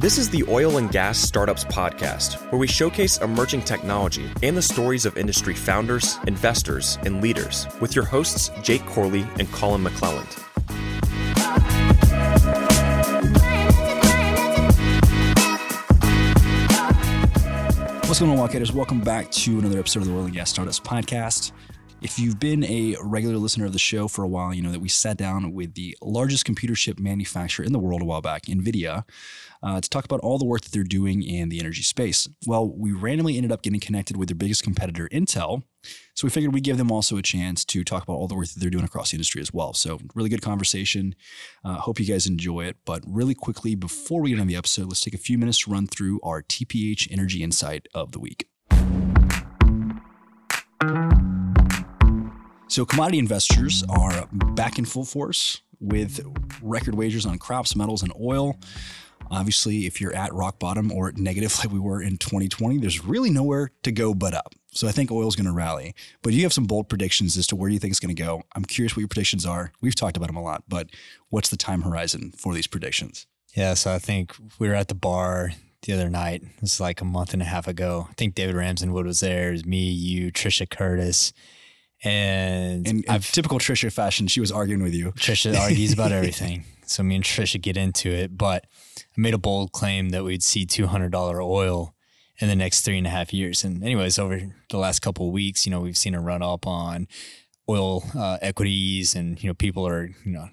This is the Oil and Gas Startups Podcast, where we showcase emerging technology and the stories of industry founders, investors, and leaders with your hosts, Jake Corley and Colin McClelland. What's going on, Wildcatters? Welcome back to another episode of the Oil and Gas Startups Podcast. If you've been a regular listener of the show for a while, you know that we sat down with the largest computer chip manufacturer in the world a while back, NVIDIA, uh, to talk about all the work that they're doing in the energy space. Well, we randomly ended up getting connected with their biggest competitor, Intel. So we figured we'd give them also a chance to talk about all the work that they're doing across the industry as well. So, really good conversation. Uh, hope you guys enjoy it. But really quickly, before we get on the episode, let's take a few minutes to run through our TPH Energy Insight of the week. So, commodity investors are back in full force with record wagers on crops, metals, and oil. Obviously, if you're at rock bottom or negative like we were in 2020, there's really nowhere to go but up. So I think oil is going to rally. But you have some bold predictions as to where you think it's going to go. I'm curious what your predictions are. We've talked about them a lot, but what's the time horizon for these predictions? Yeah, so I think we were at the bar the other night. Is like a month and a half ago. I think David Ramsden-Wood was there. It was me, you, Trisha Curtis. And in, typical Trisha fashion, she was arguing with you. Trisha argues about everything. So me and Trisha get into it. But I made a bold claim that we'd see $200 oil in the next three and a half years. And anyways, over the last couple of weeks, you know, we've seen a run up on oil uh, equities and, you know, people are, you know,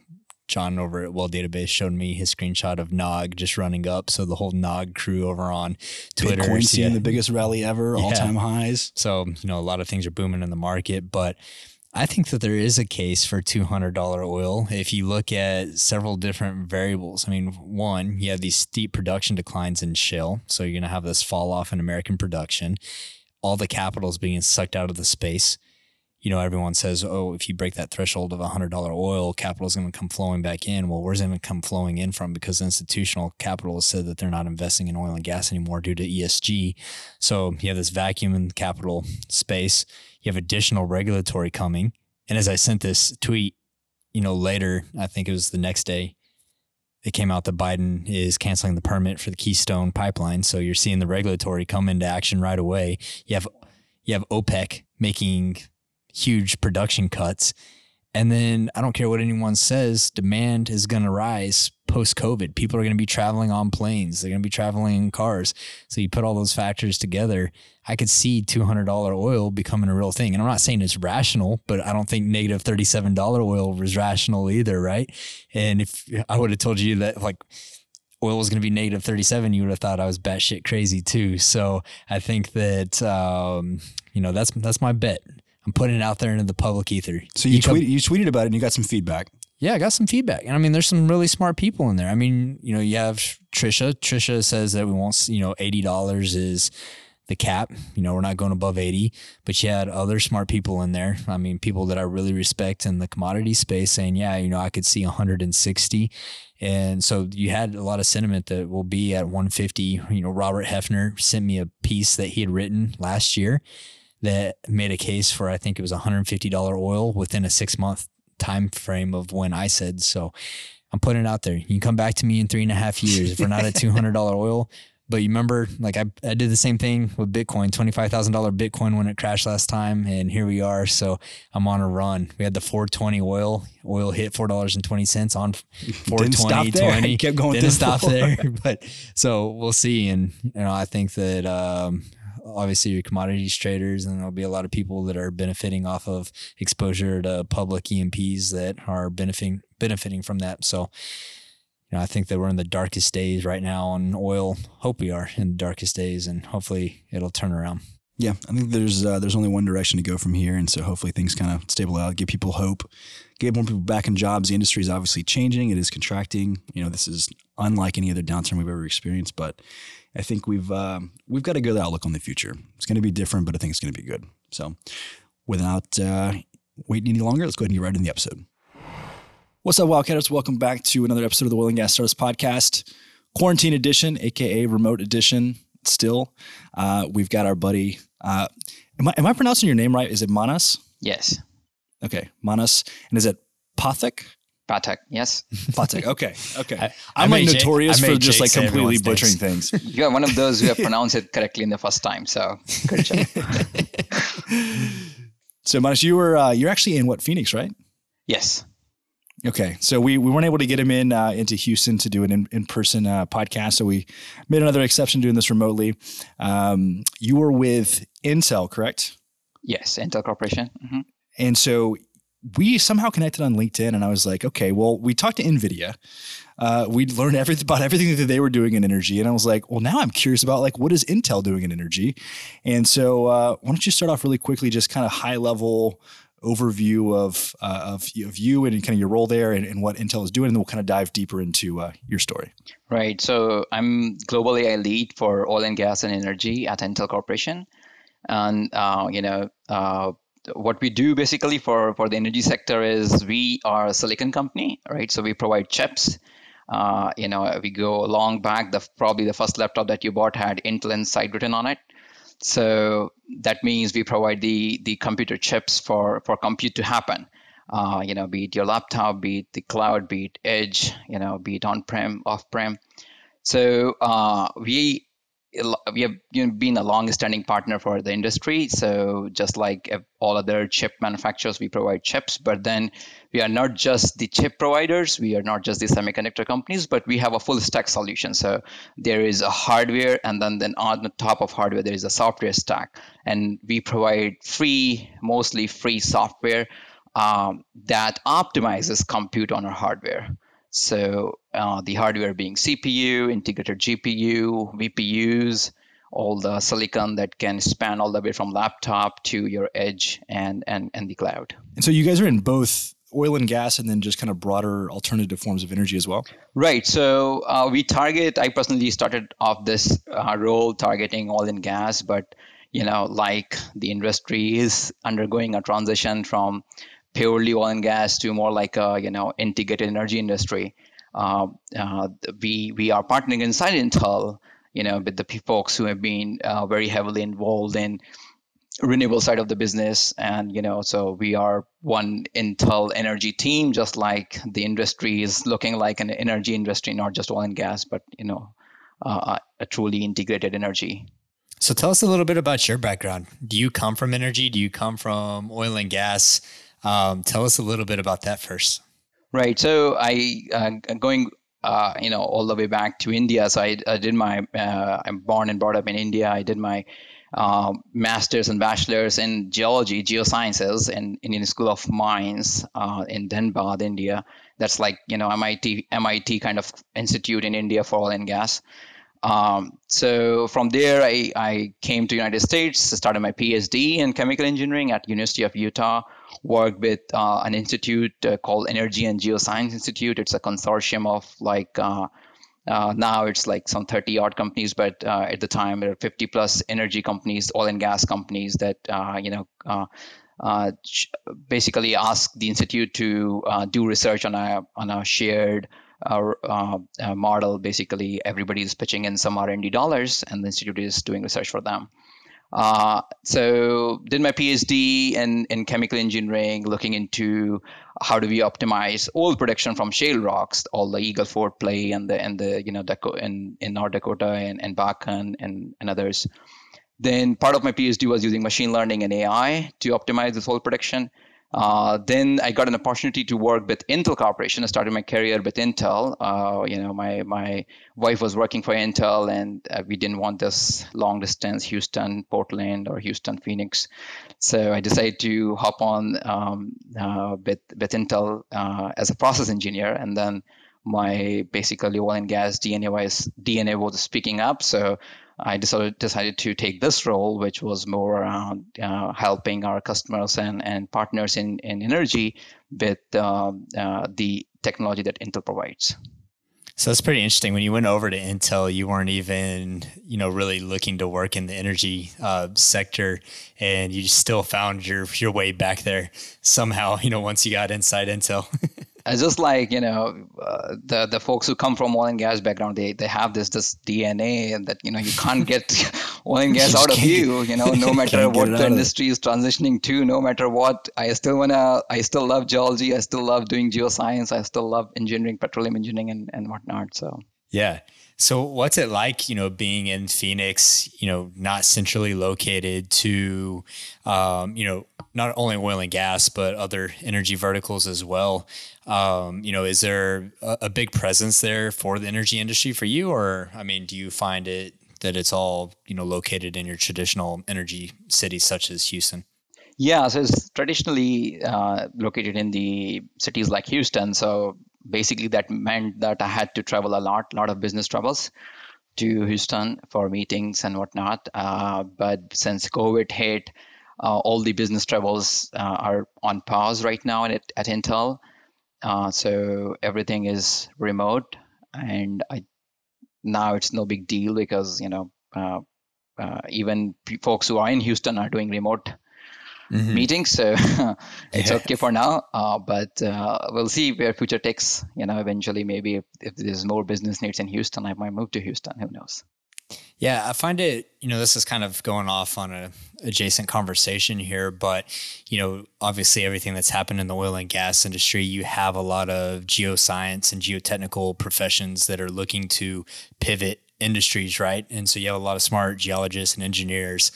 John over at Well Database showed me his screenshot of Nog just running up. So the whole Nog crew over on Twitter. Bitcoin seeing yeah. the biggest rally ever, yeah. all time highs. So, you know, a lot of things are booming in the market, but I think that there is a case for $200 oil if you look at several different variables. I mean, one, you have these steep production declines in shale. So you're going to have this fall off in American production. All the capital is being sucked out of the space. You know, everyone says, oh, if you break that threshold of $100 oil, capital is going to come flowing back in. Well, where's it going to come flowing in from? Because institutional capital has said that they're not investing in oil and gas anymore due to ESG. So you have this vacuum in the capital space you have additional regulatory coming. And as I sent this tweet, you know, later, I think it was the next day, it came out that Biden is canceling the permit for the Keystone pipeline. So you're seeing the regulatory come into action right away. You have you have OPEC making huge production cuts. And then I don't care what anyone says, demand is going to rise post COVID. People are going to be traveling on planes, they're going to be traveling in cars. So you put all those factors together, I could see $200 oil becoming a real thing. And I'm not saying it's rational, but I don't think negative $37 oil was rational either, right? And if I would have told you that, like, oil was going to be negative 37, you would have thought I was batshit crazy too. So I think that, um, you know, that's, that's my bet. I'm putting it out there into the public ether. So you, you tweeted, you tweeted about it and you got some feedback. Yeah, I got some feedback. And I mean, there's some really smart people in there. I mean, you know, you have Trisha. Trisha says that we won't, you know, $80 is the cap. You know, we're not going above 80, but you had other smart people in there. I mean, people that I really respect in the commodity space saying, yeah, you know, I could see 160. And so you had a lot of sentiment that will be at 150. You know, Robert Hefner sent me a piece that he had written last year that made a case for I think it was $150 oil within a six month time frame of when I said so. I'm putting it out there. You can come back to me in three and a half years if we're not at $200 oil. But you remember, like I, I did the same thing with Bitcoin, $25,000 Bitcoin when it crashed last time. And here we are. So I'm on a run. We had the 420 oil. Oil hit $4.20 on 420. 20. Kept going Didn't stop there. But so we'll see. And, you know, I think that, um, obviously your commodities traders, and there'll be a lot of people that are benefiting off of exposure to public E&Ps that are benefiting benefiting from that. So, you know, I think that we're in the darkest days right now on oil. Hope we are in the darkest days, and hopefully it'll turn around. Yeah, I think there's uh, there's only one direction to go from here, and so hopefully things kind of stable out, give people hope, get more people back in jobs. The industry is obviously changing; it is contracting. You know, this is unlike any other downturn we've ever experienced, but I think we've uh, we've got a good outlook on the future. It's going to be different, but I think it's going to be good. So, without uh, waiting any longer, let's go ahead and get right in the episode. What's up, Wildcatters? Welcome back to another episode of the Oil and Gas Startups Podcast, Quarantine Edition, aka Remote Edition. Still, uh, we've got our buddy. Uh, am I am I pronouncing your name right? Is it Manas? Yes. Okay, Manas, and is it Pathak? Patek, yes. Patek, okay, okay. I, am like notorious Jake, for just like completely butchering things. You're one of those who have pronounced it correctly in the first time, so good job. so, Manish, you were uh, you're actually in what Phoenix, right? Yes. Okay, so we, we weren't able to get him in uh, into Houston to do an in, in person uh, podcast, so we made another exception doing this remotely. Um, you were with Intel, correct? Yes, Intel Corporation. Mm-hmm. And so we somehow connected on LinkedIn, and I was like, okay, well, we talked to NVIDIA. Uh, we learned everything about everything that they were doing in energy, and I was like, well, now I'm curious about like what is Intel doing in energy, and so uh, why don't you start off really quickly, just kind of high level overview of, uh, of, of you and kind of your role there and, and, what Intel is doing, and then we'll kind of dive deeper into uh, your story. Right. So I'm globally AI lead for oil and gas and energy at Intel Corporation, and uh, you know uh, what we do basically for, for the energy sector is we are a silicon company, right? So we provide chips. Uh, you know, we go long back. The probably the first laptop that you bought had Intel Inside written on it. So that means we provide the the computer chips for for compute to happen. Uh, you know, be it your laptop, be it the cloud, be it edge, you know, be it on-prem, off-prem. So uh, we we have been a long-standing partner for the industry. So just like all other chip manufacturers, we provide chips. But then we are not just the chip providers. We are not just the semiconductor companies, but we have a full stack solution. So there is a hardware, and then then on the top of hardware there is a software stack, and we provide free, mostly free software um, that optimizes compute on our hardware. So uh, the hardware being CPU, integrated GPU, VPUs, all the silicon that can span all the way from laptop to your edge and and and the cloud. And so you guys are in both oil and gas and then just kind of broader alternative forms of energy as well? Right. So uh, we target, I personally started off this uh, role targeting oil and gas, but you know, like the industry is undergoing a transition from purely oil and gas to more like a you know integrated energy industry. Uh, uh, we we are partnering inside Intel, you know, with the folks who have been uh, very heavily involved in renewable side of the business, and you know, so we are one Intel energy team, just like the industry is looking like an energy industry, not just oil and gas, but you know, uh, a truly integrated energy. So tell us a little bit about your background. Do you come from energy? Do you come from oil and gas? Um, tell us a little bit about that first. Right. So I uh, going uh, you know all the way back to India. So I, I did my uh, I'm born and brought up in India. I did my uh, master's and bachelor's in geology, geosciences, in Indian School of Mines uh, in Dhanbad, India. That's like you know MIT MIT kind of institute in India for oil and gas. Um, so from there, I, I came to United States, started my PhD in chemical engineering at University of Utah worked with uh, an institute uh, called Energy and Geoscience Institute. It's a consortium of like uh, uh now it's like some 30 odd companies, but uh, at the time there are 50 plus energy companies, oil and gas companies that uh, you know basically ask the institute to do research on a on a shared Uh, uh, uh, model. Basically, everybody is pitching in some R&D dollars, and the institute is doing research for them. Uh, so did my PhD in, in chemical engineering, looking into how do we optimize oil production from shale rocks, all the Eagle Ford play and the and the you know Daco- in, in North Dakota and, and Bakken and, and others. Then part of my PhD was using machine learning and AI to optimize this oil production. Uh, then I got an opportunity to work with Intel Corporation. I started my career with Intel. Uh, you know, my my wife was working for Intel, and uh, we didn't want this long distance Houston, Portland, or Houston, Phoenix. So I decided to hop on um, uh, with with Intel uh, as a process engineer, and then my basically oil and gas DNA was DNA was speaking up. So I decided decided to take this role, which was more around uh, helping our customers and, and partners in, in energy with uh, uh, the technology that Intel provides. So that's pretty interesting. When you went over to Intel, you weren't even, you know, really looking to work in the energy uh, sector, and you still found your your way back there somehow. You know, once you got inside Intel. It's just like you know uh, the the folks who come from oil and gas background, they they have this this DNA that you know you can't get oil and gas out of you. You know, no matter what the industry is transitioning to, no matter what, I still wanna. I still love geology. I still love doing geoscience. I still love engineering, petroleum engineering, and and whatnot. So yeah. So what's it like, you know, being in Phoenix, you know, not centrally located to, um, you know, not only oil and gas, but other energy verticals as well. Um, you know, is there a, a, big presence there for the energy industry for you? Or, I mean, do you find it that it's all, you know, located in your traditional energy cities such as Houston? Yeah, so it's traditionally uh, located in the cities like Houston. So basically that meant that I had to travel a lot, a lot of business travels to Houston for meetings and whatnot. Uh, but since COVID hit, uh, all the business travels uh, are on pause right now at, at Intel. Uh, so everything is remote, and I now it's no big deal because you know uh, uh, even folks who are in Houston are doing remote mm-hmm. meetings. So it's okay for now. Uh, but uh, we'll see where future takes. You know, eventually, maybe if, if there's more business needs in Houston, I might move to Houston. Who knows? Yeah, I find it, you know, this is kind of going off on a adjacent conversation here, but you know, obviously everything that's happened in the oil and gas industry, you have a lot of geoscience and geotechnical professions that are looking to pivot industries, right? And so you have a lot of smart geologists and engineers.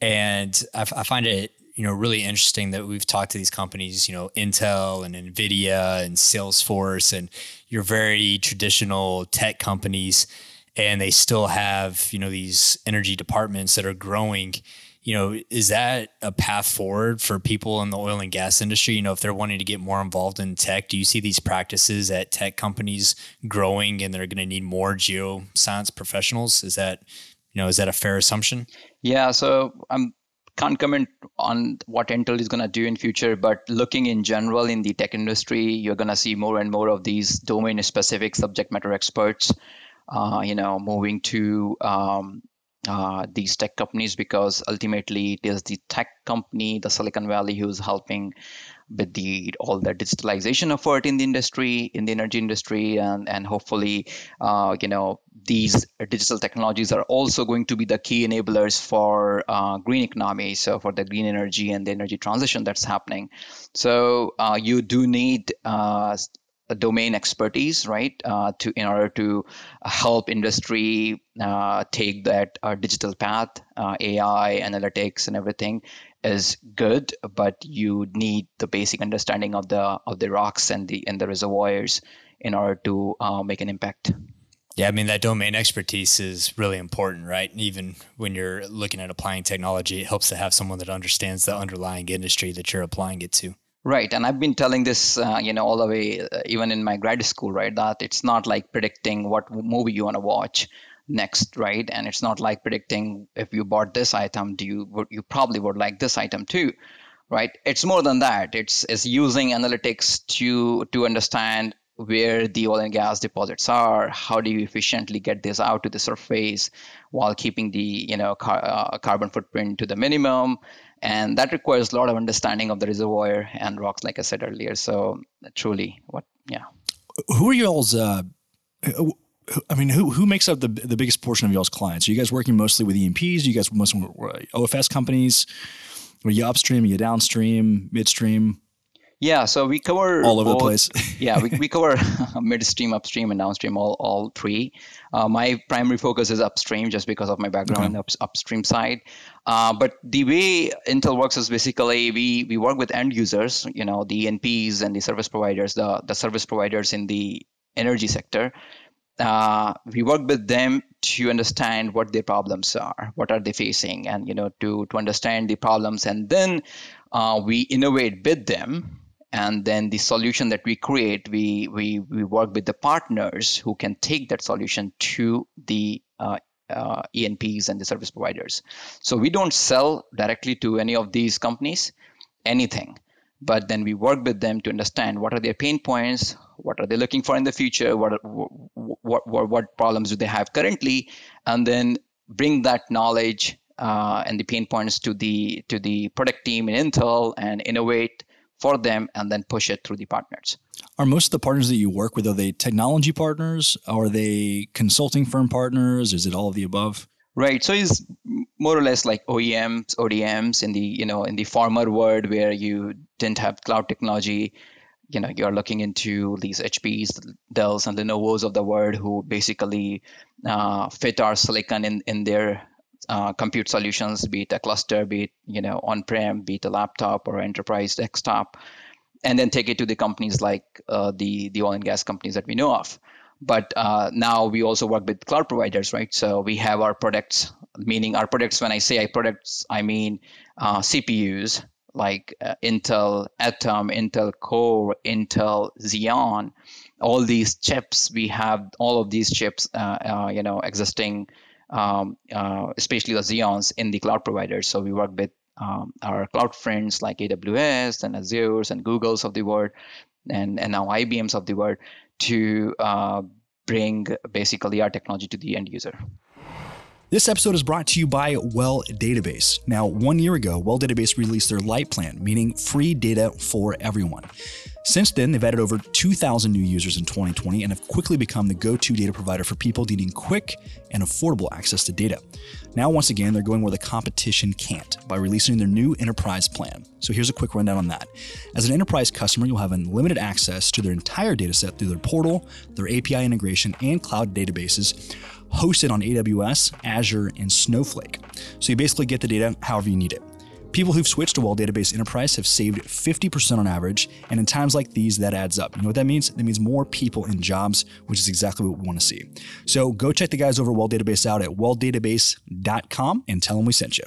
And I, I find it you know really interesting that we've talked to these companies you know intel and nvidia and salesforce and your very traditional tech companies and they still have you know these energy departments that are growing you know is that a path forward for people in the oil and gas industry? You know if they're wanting to get more involved in tech do you see these practices at tech companies growing and they're going to need more geoscience professionals? Is that you know is that a fair assumption? Yeah so i'm can't comment on what Intel is going to do in future, but looking in general in the tech industry, you're going to see more and more of these domain-specific subject matter experts, uh, you know, moving to um, uh, these tech companies because ultimately it is the tech company, the Silicon Valley, who's helping with the all the digitalization effort in the industry, in the energy industry, and and hopefully, uh, you know, these digital technologies are also going to be the key enablers for uh, green economy, so for the green energy and the energy transition that's happening. So uh, you do need uh, domain expertise, right, uh, to in order to help industry uh, take that uh, digital path, uh, AI, analytics, and everything is good, but you need the basic understanding of the of the rocks and the and the reservoirs in order to uh, make an impact. Yeah, I mean that domain expertise is really important, right? Even when you're looking at applying technology, it helps to have someone that understands the underlying industry that you're applying it to. Right, and I've been telling this, uh, you know, all the way, uh, even in my grad school, right? That it's not like predicting what movie you want to watch next, right? And it's not like predicting if you bought this item, do you you probably would like this item too, right? It's more than that. It's it's using analytics to to understand where the oil and gas deposits are how do you efficiently get this out to the surface while keeping the you know car, uh, carbon footprint to the minimum and that requires a lot of understanding of the reservoir and rocks like i said earlier so truly what yeah who are y'all's uh, I mean, who who makes up the the biggest portion of y'all's clients? Are you guys working mostly with E&Ps? Are you guys mostly with OFS companies? Are you upstream? Are you downstream? Midstream? Yeah, so we cover all over both, the place. yeah, we, we cover midstream, upstream, and downstream, all all three. Uh, my primary focus is upstream, just because of my background okay. in the up, upstream side. Uh, but the way Intel works is basically we we work with end users, you know, the E&Ps and the service providers, the the service providers in the energy sector. Uh, we work with them to understand what their problems are, what are they facing, and you know to to understand the problems, and then uh, we innovate with them and then the solution that we create we we, we work with the partners who can take that solution to the uh, uh, E&Ps and the service providers. So we don't sell directly to any of these companies anything, but then we work with them to understand what are their pain points, what are they looking for in the future, what what what, what problems do they have currently, and then bring that knowledge uh, and the pain points to the to the product team in Intel and innovate for them and then push it through the partners. Are most of the partners that you work with are they technology partners? Are they consulting firm partners? Is it all of the above? Right. So it's more or less like OEMs, ODMs in the you know in the former world where you didn't have cloud technology. You know, you're looking into these HPs, Dells, and Lenovo's of the world who basically uh, fit our silicon in in their uh, compute solutions, be it a cluster, be it you know on-prem, be it a laptop or enterprise desktop, and then take it to the companies like uh, the the oil and gas companies that we know of. But uh, now we also work with cloud providers, right? So we have our products, meaning our products. When I say I products, I mean uh, CPUs like uh, Intel Atom, Intel Core, Intel Xeon. All these chips, we have all of these chips, you know, existing um, uh, especially the Xeons in the cloud providers. So we work with um, our cloud friends like AWS and Azure's and Google's of the world, and, and now IBM's of the world to uh, bring basically our technology to the end user. This episode is brought to you by Well Database. Now, one year ago, Well Database released their Light Plan, meaning free data for everyone. Since then, they've added over 2,000 new users in 2020 and have quickly become the go to data provider for people needing quick and affordable access to data. Now, once again, they're going where the competition can't by releasing their new enterprise plan. So, here's a quick rundown on that. As an enterprise customer, you'll have unlimited access to their entire dataset through their portal, their API integration, and cloud databases hosted on AWS, Azure, and Snowflake. So, you basically get the data however you need it. People who've switched to Well Database Enterprise have saved 50% on average, and in times like these, that adds up. You know what that means? That means more people in jobs, which is exactly what we want to see. So go check the guys over Well Database out at welldatabase.com and tell them we sent you.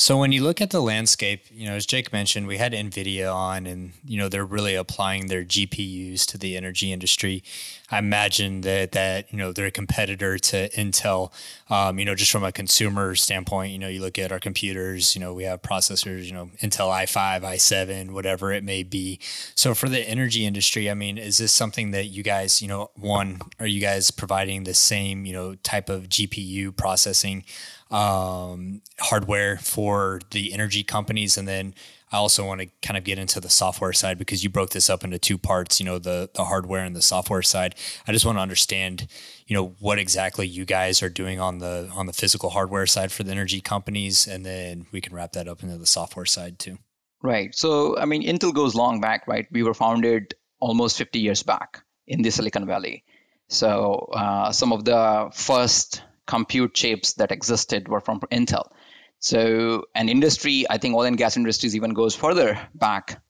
So when you look at the landscape, you know, as Jake mentioned, we had Nvidia on, and you know they're really applying their GPUs to the energy industry. I imagine that that you know they're a competitor to Intel. Um, you know, just from a consumer standpoint, you know, you look at our computers. You know, we have processors. You know, Intel i5, i7, whatever it may be. So for the energy industry, I mean, is this something that you guys, you know, one, are you guys providing the same you know type of GPU processing? Um, hardware for the energy companies, and then I also want to kind of get into the software side because you broke this up into two parts. You know, the the hardware and the software side. I just want to understand, you know, what exactly you guys are doing on the on the physical hardware side for the energy companies, and then we can wrap that up into the software side too. Right. So, I mean, Intel goes long back, right? We were founded almost 50 years back in the Silicon Valley. So, uh, some of the first compute chips that existed were from Intel. So an industry, I think oil and gas industries even goes further back.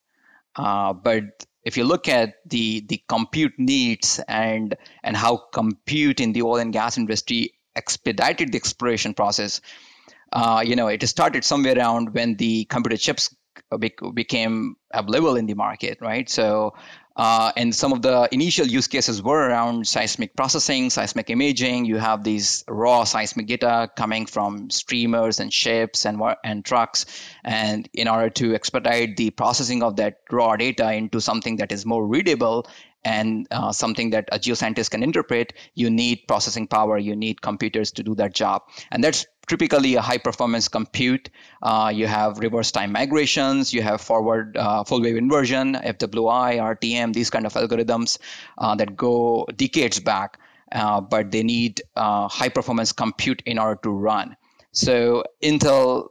Uh, but if you look at the the compute needs and and how compute in the oil and gas industry expedited the exploration process, uh, you know, it started somewhere around when the computer chips became available in the market, right? So uh, and some of the initial use cases were around seismic processing, seismic imaging. You have these raw seismic data coming from streamers and ships and, and trucks. And in order to expedite the processing of that raw data into something that is more readable and uh, something that a geoscientist can interpret, you need processing power, you need computers to do that job. And that's typically a high performance compute. Uh, you have reverse time migrations, you have forward uh, full wave inversion, FWI, RTM, these kind of algorithms uh, that go decades back, uh, but they need uh, high performance compute in order to run. So Intel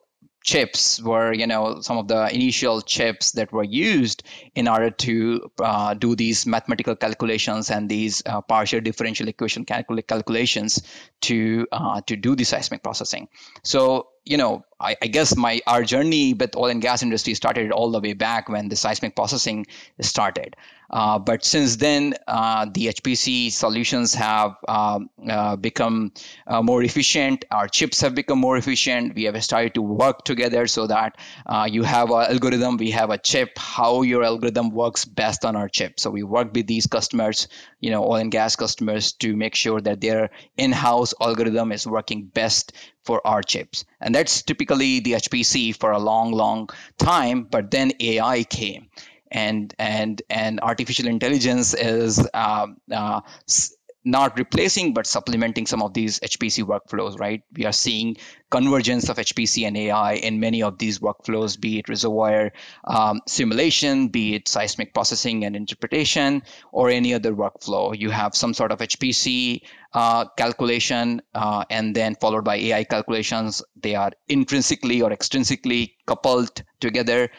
chips were you know some of the initial chips that were used in order to uh, do these mathematical calculations and these uh, partial differential equation calcul- calculations to uh, to do the seismic processing. So you know I, I, guess my our journey with oil and gas industry started all the way back when the seismic processing started uh, but since then, uh, the HPC solutions have um, uh, become uh, more efficient. Our chips have become more efficient. We have started to work together so that uh, you have an algorithm, we have a chip, how your algorithm works best on our chip. So we work with these customers, you know, oil and gas customers to make sure that their in-house algorithm is working best for our chips. And that's typically the HPC for a long, long time. But then AI came and and and artificial intelligence is uh, uh, not replacing but supplementing some of these HPC workflows, right? We are seeing convergence of HPC and AI in many of these workflows, be it reservoir um, simulation, be it seismic processing and interpretation, or any other workflow. You have some sort of HPC uh, calculation uh, and then followed by AI calculations. They are intrinsically or extrinsically coupled together.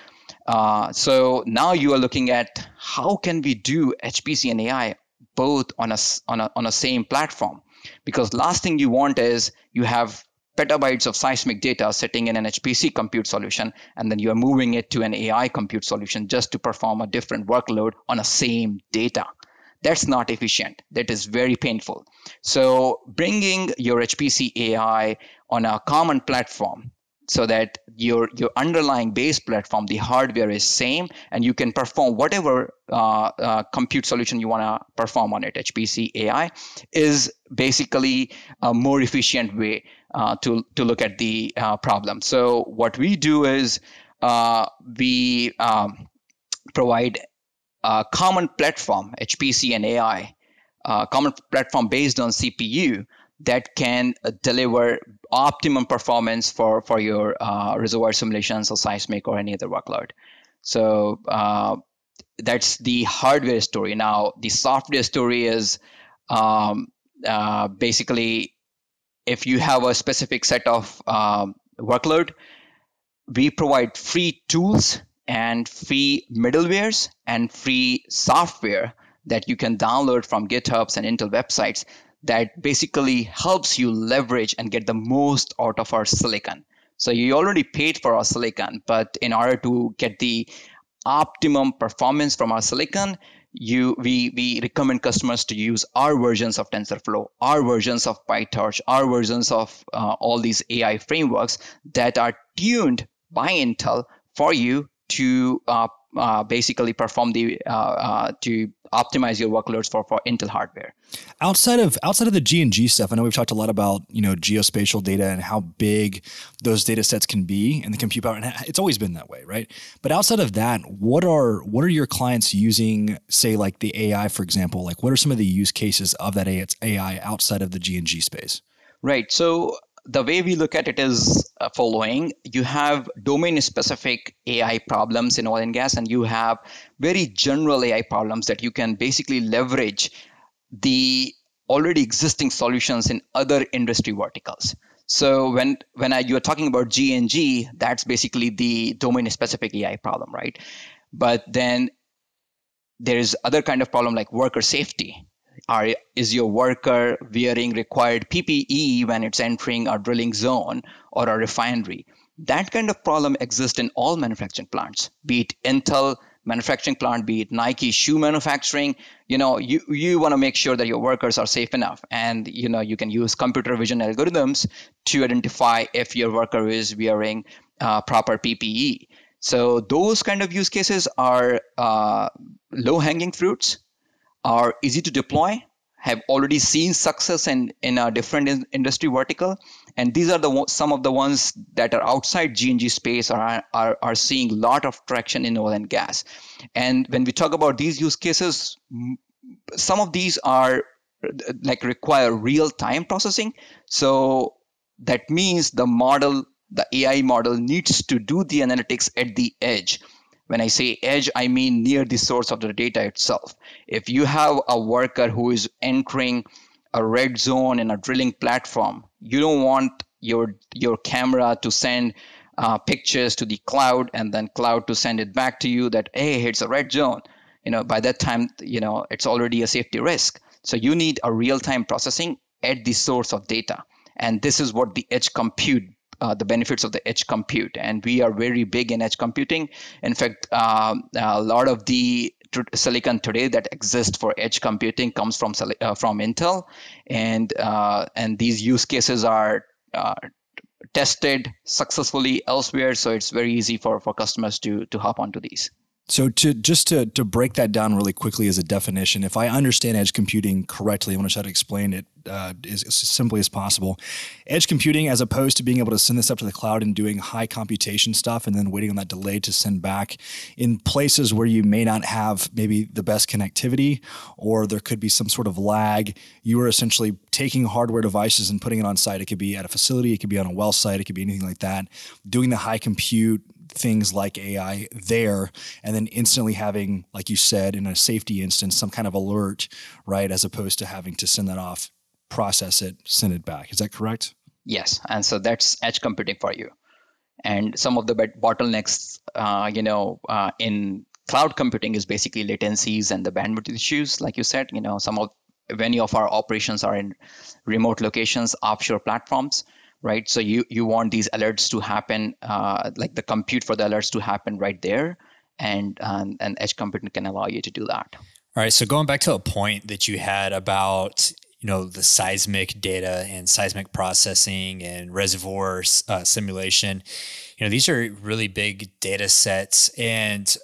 Uh, so now you are looking at how can we do HPC and AI both on a, on a on a same platform because last thing you want is you have petabytes of seismic data sitting in an HPC compute solution, and then you are moving it to an AI compute solution just to perform a different workload on a same data. That's not efficient. That is very painful. So bringing your HPC AI on a common platform so that your your underlying base platform the hardware is same and you can perform whatever uh, uh, compute solution you want to perform on it. Hpc ai is basically a more efficient way uh, to to look at the uh, problem. So what we do is uh, we um, provide a common platform hpc and ai uh, common platform based on cpu that can deliver optimum performance for for your uh, reservoir simulations or seismic or any other workload. So uh, that's the hardware story. Now the software story is um, uh, basically if you have a specific set of um, workload, we provide free tools and free middlewares and free software that you can download from GitHubs and Intel websites that basically helps you leverage and get the most out of our silicon. So you already paid for our silicon, but in order to get the optimum performance from our silicon, you we we recommend customers to use our versions of TensorFlow, our versions of PyTorch, our versions of uh, all these AI frameworks that are tuned by Intel for you to uh, uh, basically perform the uh, uh, to optimize your workloads for, for Intel hardware. Outside of outside of the G and G stuff, I know we've talked a lot about you know geospatial data and how big those data sets can be and the compute power. And it's always been that way, right? But outside of that, what are what are your clients using? Say like the AI, for example. Like what are some of the use cases of that AI outside of the G and G space? Right. So the way we look at it is uh, following. You have domain specific ai problems in oil and gas and you have very general ai problems that you can basically leverage the already existing solutions in other industry verticals. So when when I, you're talking about g&g that's basically the domain specific ai problem right? But then there's other kind of problem like worker safety are, is your worker wearing required PPE when it's entering a drilling zone or a refinery? That kind of problem exists in all manufacturing plants, be it Intel manufacturing plant, be it Nike shoe manufacturing. You know, you, you want to make sure that your workers are safe enough. And, you know, you can use computer vision algorithms to identify if your worker is wearing uh, proper PPE. So those kind of use cases are uh, low hanging fruits are easy to deploy, have already seen success in, in a different in industry vertical. And these are the some of the ones that are outside G&G space are, are, are seeing a lot of traction in oil and gas. And when we talk about these use cases, some of these are like require real time processing. So that means the model, the AI model needs to do the analytics at the edge when I say edge, I mean near the source of the data itself. If you have a worker who is entering a red zone in a drilling platform, you don't want your your camera to send uh, pictures to the cloud and then cloud to send it back to you that hey it's a red zone. You know by that time you know it's already a safety risk. So you need a real time processing at the source of data. And this is what the edge compute uh, the benefits of the edge compute. And we are very big in edge computing. In fact, uh, a lot of the silicon today that exists for edge computing comes from uh, from Intel, and uh, and these use cases are uh, tested successfully elsewhere. So it's very easy for for customers to to hop onto these. So to just to to break that down really quickly as a definition, if I understand edge computing correctly, I'm going to try to explain it uh, as, as simply as possible. Edge computing, as opposed to being able to send this up to the cloud and doing high computation stuff, and then waiting on that delay to send back in places where you may not have maybe the best connectivity, or there could be some sort of lag. You are essentially taking hardware devices and putting it on site. It could be at a facility, it could be on a well site, it could be anything like that. Doing the high compute things like AI there, and then instantly having, like you said, in a safety instance, some kind of alert, right? As opposed to having to send that off, process it, send it back. Is that correct? Yes, and so that's edge computing for you. And some of the bottlenecks, uh, you know, uh, in cloud computing is basically latencies and the bandwidth issues, like you said. You know, some of many of our operations are in remote locations, offshore platforms right? So you you want these alerts to happen, uh, like the compute for the alerts to happen right there, and um, and edge computing can allow you to do that. All right. So going back to a point that you had about you know the seismic data and seismic processing and reservoir uh, simulation, you know these are really big data sets and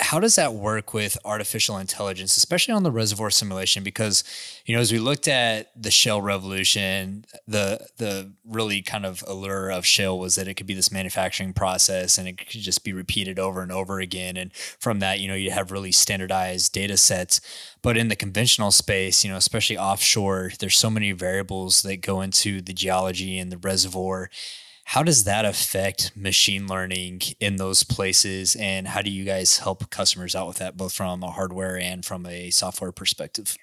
how does that work with artificial intelligence, especially on the reservoir simulation? Because, you know, as we looked at the shale revolution, the the really kind of allure of shale was that it could be this manufacturing process and it could just be repeated over and over again. And from that, you know, you have really standardized data sets. But in the conventional space, you know, especially offshore, there's so many variables that go into the geology and the reservoir how does that affect machine learning in those places? And how do you guys help customers out with that, both from a hardware and from a software perspective?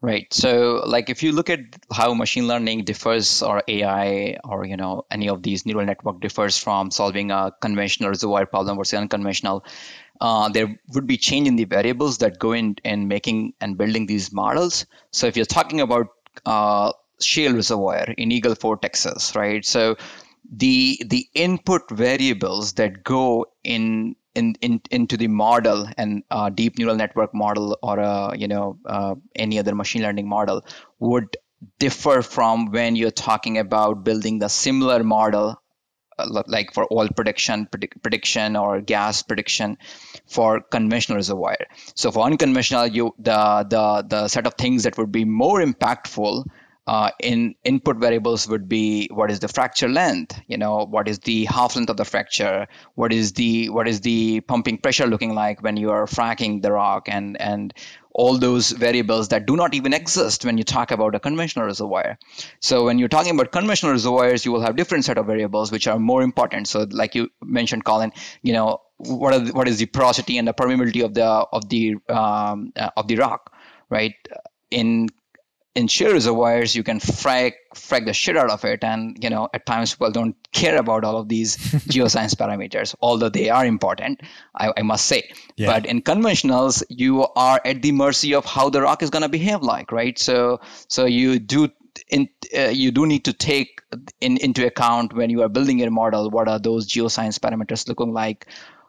Right. So, like, if you look at how machine learning differs, or AI, or you know, any of these neural network differs from solving a conventional reservoir problem versus unconventional, uh, there would be change in the variables that go in in making and building these models. So, if you're talking about uh, shale reservoir in Eagle Ford, Texas, right? So the the input variables that go in in, in into the model and a deep neural network model or a you know uh, any other machine learning model would differ from when you're talking about building the similar model uh, like for oil prediction predict, prediction or gas prediction for conventional reservoir. So for unconventional you the the the set of things that would be more impactful uh, in input variables would be what is the fracture length you know what is the half length of the fracture what is the what is the pumping pressure looking like when you are fracking the rock and and all those variables that do not even exist when you talk about a conventional reservoir. So when you're talking about conventional reservoirs you will have different set of variables which are more important. So like you mentioned colin you know what are the, what is the porosity and the permeability of the of the um, uh, of the rock right? In in shale reservoirs, you can frack frack the shit out of it, and you know at times people don't care about all of these geoscience parameters, although they are important, I, I must say. Yeah. But in conventionals, you are at the mercy of how the rock is going to behave like, right? So so you do in, uh, you do need to take in, into account when you are building your model what are those geoscience parameters looking like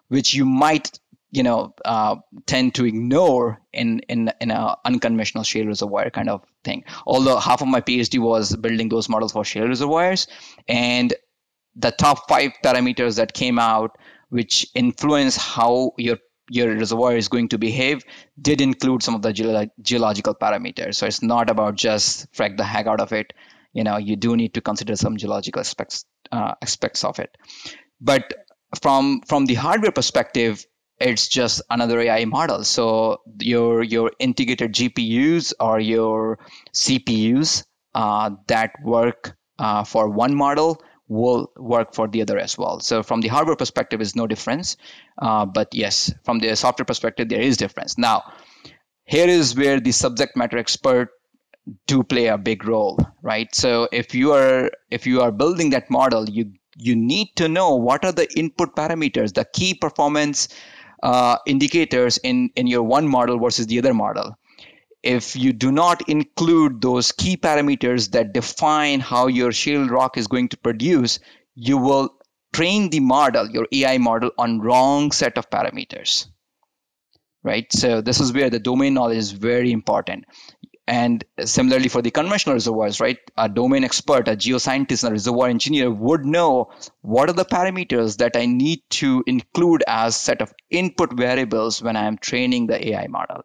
which you might you know uh, tend to ignore in in in a unconventional shale reservoir kind of thing. Although half of my PhD was building those models for shale reservoirs, and the top five parameters that came out, which influence how your your reservoir is going to behave, did include some of the ge- geological parameters. So it's not about just frack the heck out of it. You know, you do need to consider some geological aspects uh, aspects of it. But from from the hardware perspective, it's just another AI model. So your your integrated GPUs or your CPUs uh, that work uh, for one model will work for the other as well. So from the hardware perspective, is no difference. Uh, but yes, from the software perspective, there is difference. Now, here is where the subject matter expert do play a big role, right? So if you are if you are building that model, you you need to know what are the input parameters, the key performance uh, indicators in, in your one model versus the other model. If you do not include those key parameters that define how your shale rock is going to produce, you will train the model, your AI model, on wrong set of parameters. Right. So this is where the domain knowledge is very important. And similarly for the conventional reservoirs, right? A domain expert, a geoscientist, and a reservoir engineer would know what are the parameters that I need to include as set of input variables when I am training the AI model.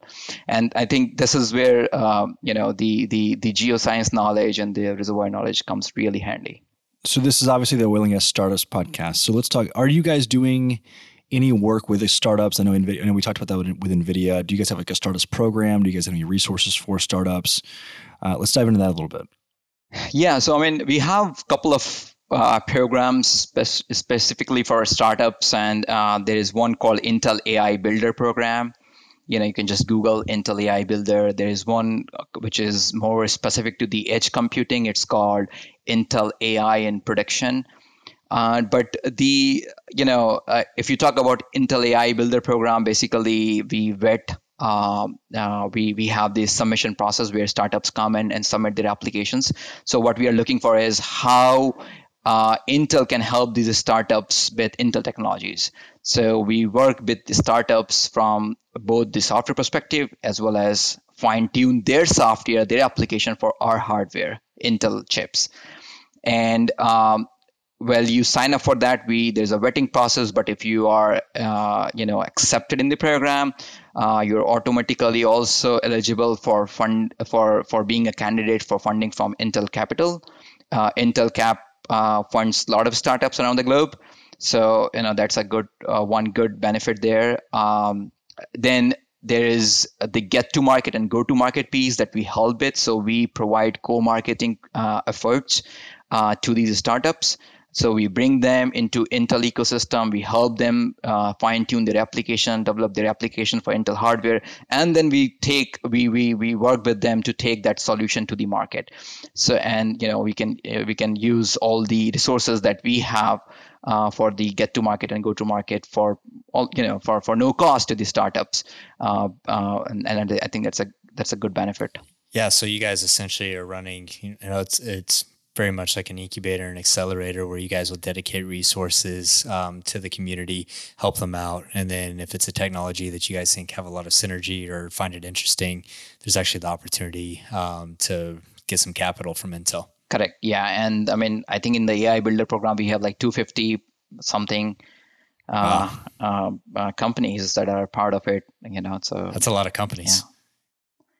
And I think this is where um, you know the the the geoscience knowledge and the reservoir knowledge comes really handy. So this is obviously the Gas Startups podcast. So let's talk. Are you guys doing any work with the startups? I know, NVIDIA, I know we talked about that with, with NVIDIA. Do you guys have like a startups program? Do you guys have any resources for startups? Uh, let's dive into that a little bit. Yeah, so I mean, we have a couple of uh, programs spe- specifically for startups, and uh, there is one called Intel AI Builder Program. You know, you can just Google Intel AI Builder. There is one uh, which is more specific to the edge computing. It's called Intel AI in Production. Uh, but the you know uh, if you talk about Intel AI Builder program, basically we vet. Um, uh, we we have this submission process where startups come in and submit their applications. So what we are looking for is how uh, Intel can help these startups with Intel technologies. So we work with the startups from both the software perspective as well as fine tune their software, their application for our hardware, Intel chips. And um, well you sign up for that. We there's a vetting process but if you are uh, you know accepted in the program uh, you're automatically also eligible for fund for for being a candidate for funding from intel capital. Uh, intel cap uh, funds a lot of startups around the globe. So you know that's a good uh, one good benefit there. Um, then there is the get to market and go to market piece that we help with. So we provide co-marketing uh, efforts to these startups so we bring them into Intel ecosystem. We help them uh, fine tune their application, develop their application for Intel hardware, and then we take we we we work with them to take that solution to the market. So and you know we can uh, we can use all the resources that we have uh, for the get to market and go to market for all you know for for no cost to the startups. Uh, uh, and, and I think that's a that's a good benefit. Yeah, so you guys essentially are running. You know, it's it's very much like an incubator and accelerator where you guys will dedicate resources um, to the community, help them out. And then if it's a technology that you guys think have a lot of synergy or find it interesting, there's actually the opportunity um, to get some capital from Intel. Correct. Yeah. And I mean, I think in the AI Builder program, we have like 250 something uh, wow. uh, uh, companies that are part of it. You know, so that's a lot of companies.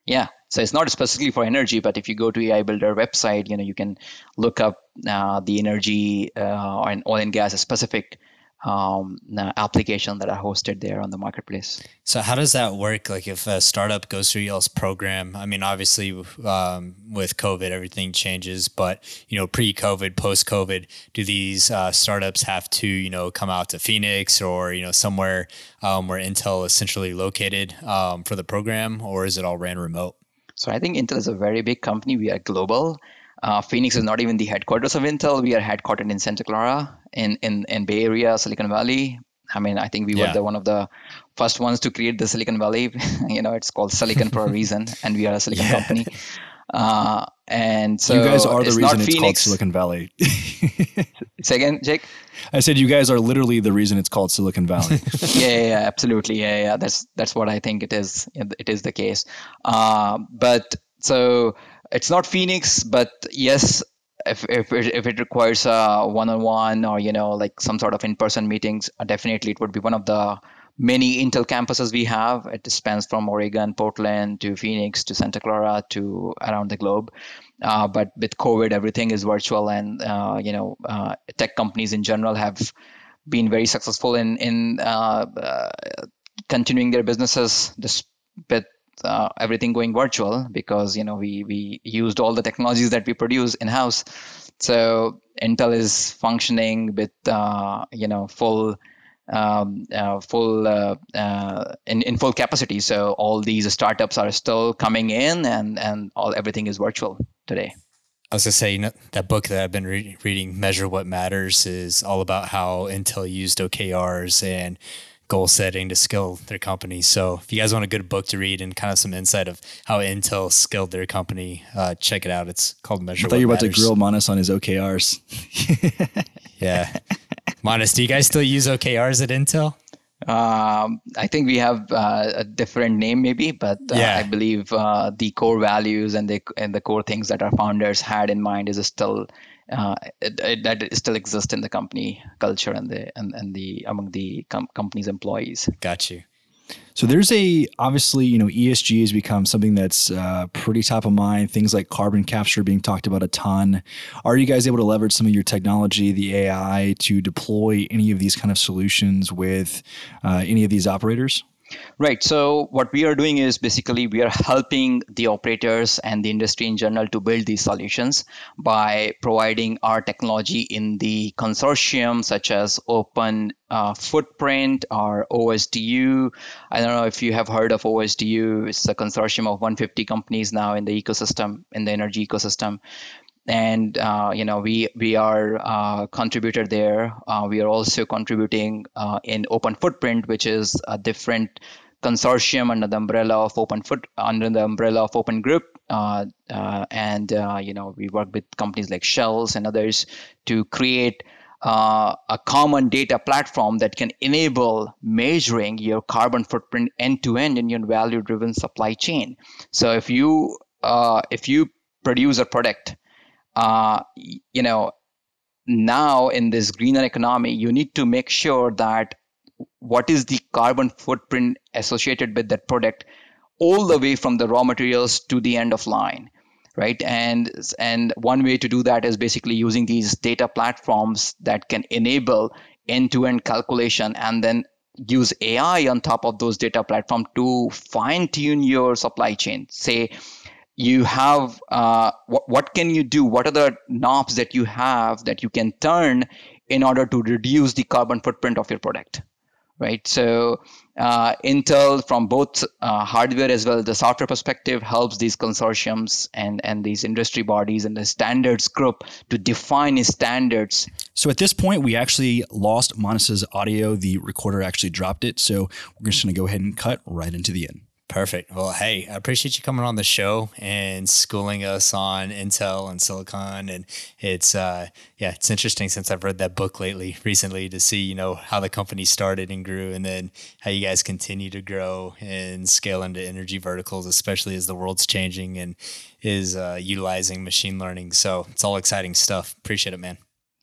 Yeah. yeah. So it's not specifically for energy, but if you go to AI Builder website, you know you can look up uh, the energy uh, and oil and gas specific um, uh, application that are hosted there on the marketplace. So how does that work? Like if a startup goes through y'all's program, I mean, obviously um, with COVID, everything changes, but you know, pre-COVID, post-COVID, do these uh, startups have to, you know, come out to Phoenix or, you know, somewhere um, where Intel is centrally located um, for the program or is it all ran remote? So I think Intel is a very big company. We are global. Uh, Phoenix is not even the headquarters of Intel. We are headquartered in Santa Clara, in in, in Bay Area, Silicon Valley. I mean, I think we yeah. were the one of the first ones to create the Silicon Valley. you know, it's called Silicon for a reason, and we are a Silicon yeah. company. Uh, and so you guys are the reason it's Phoenix. called Silicon Valley. Say again, Jake. I said you guys are literally the reason it's called Silicon Valley. yeah, yeah, yeah, absolutely. Yeah, yeah. That's that's what I think it is. It is the case. Uh, but so it's not Phoenix, but yes, if if it, if it requires a one-on-one or you know like some sort of in-person meetings, uh, definitely it would be one of the many Intel campuses we have. It spans from Oregon, Portland to Phoenix to Santa Clara to around the globe. Uh, but with COVID, everything is virtual, and uh, you know, uh, tech companies in general have been very successful in in uh, uh, continuing their businesses despite uh, everything going virtual because you know we we used all the technologies that we produce in house. So Intel is functioning with you know full um, uh, full uh, uh, in, in full capacity. So all these startups are still coming in, and and all everything is virtual today. I was gonna say, you know, that book that I've been re- reading, "Measure What Matters," is all about how Intel used OKRs and goal setting to scale their company. So, if you guys want a good book to read and kind of some insight of how Intel scaled their company, uh, check it out. It's called Measure. I thought you were about to grill Manas on his OKRs. yeah, Manas, do you guys still use OKRs at Intel? Um, I think we have uh, a different name, maybe, but uh, yeah. I believe uh, the core values and the and the core things that our founders had in mind is still uh, it, that still exists in the company culture and the and, and the among the com- company's employees. Got you. So there's a obviously you know ESG has become something that's uh, pretty top of mind. Things like carbon capture being talked about a ton. Are you guys able to leverage some of your technology, the AI, to deploy any of these kind of solutions with uh, any of these operators? Right. So what we are doing is basically we are helping the operators and the industry in general to build these solutions by providing our technology in the consortium such as Open uh, Footprint or OSDU. I don't know if you have heard of OSDU. It's a consortium of 150 companies now in the ecosystem, in the energy ecosystem and uh, you know we we are uh, contributor there. Uh, we are also contributing uh, in Open Footprint, which is a different consortium under the umbrella of Open Foot under the umbrella of Open Group. Uh, uh, and you know we work with companies like Shells and others to create a common data platform that can enable measuring your carbon footprint end to end in your value driven supply chain. So if you if you produce a product uh, you know, now in this greener economy, you need to make sure that what is the carbon footprint associated with that product all the way from the raw materials to the end of line right? And and one way to do that is basically using these data platforms that can enable end-to-end calculation and then use ai on top of those data platform to fine tune your supply chain. Say you have uh, what, what can you do? What are the knobs that you have that you can turn in order to reduce the carbon footprint of your product right? So uh, intel from both uh, hardware as well as the software perspective helps these consortiums and and these industry bodies and the standards group to define standards. So at this point we actually lost Manas's audio. The recorder actually dropped it. So we're just going to go ahead and cut right into the end Perfect. Well, hey, I appreciate you coming on the show and schooling us on Intel and Silicon. And it's, uh, yeah, it's interesting since I've read that book lately, recently, to see, you know, how the company started and grew and then how you guys continue to grow and scale into energy verticals, especially as the world's changing and is uh, utilizing machine learning. So it's all exciting stuff. Appreciate it, man.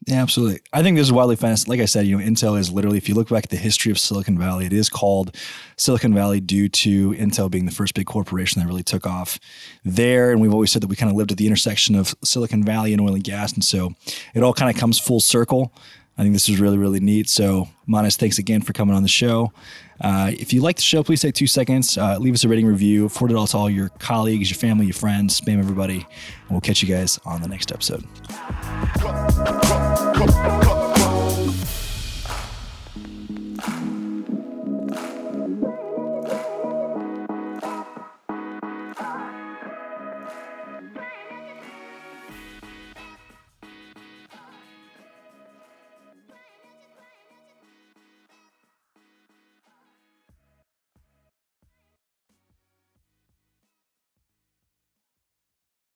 Yeah, absolutely. I think this is wildly fascinating. Like I said, you know, Intel is literally, if you look back at the history of Silicon Valley, it is called Silicon Valley due to Intel being the first big corporation that really took off there. And we've always said that we kind of lived at the intersection of Silicon Valley and oil and gas. And so it all kind of comes full circle. I think this is really, really neat. So, Manas, thanks again for coming on the show. Uh, if you like the show, please take two seconds, uh, leave us a rating review, forward it all to all your colleagues, your family, your friends, spam everybody, and we'll catch you guys on the next episode.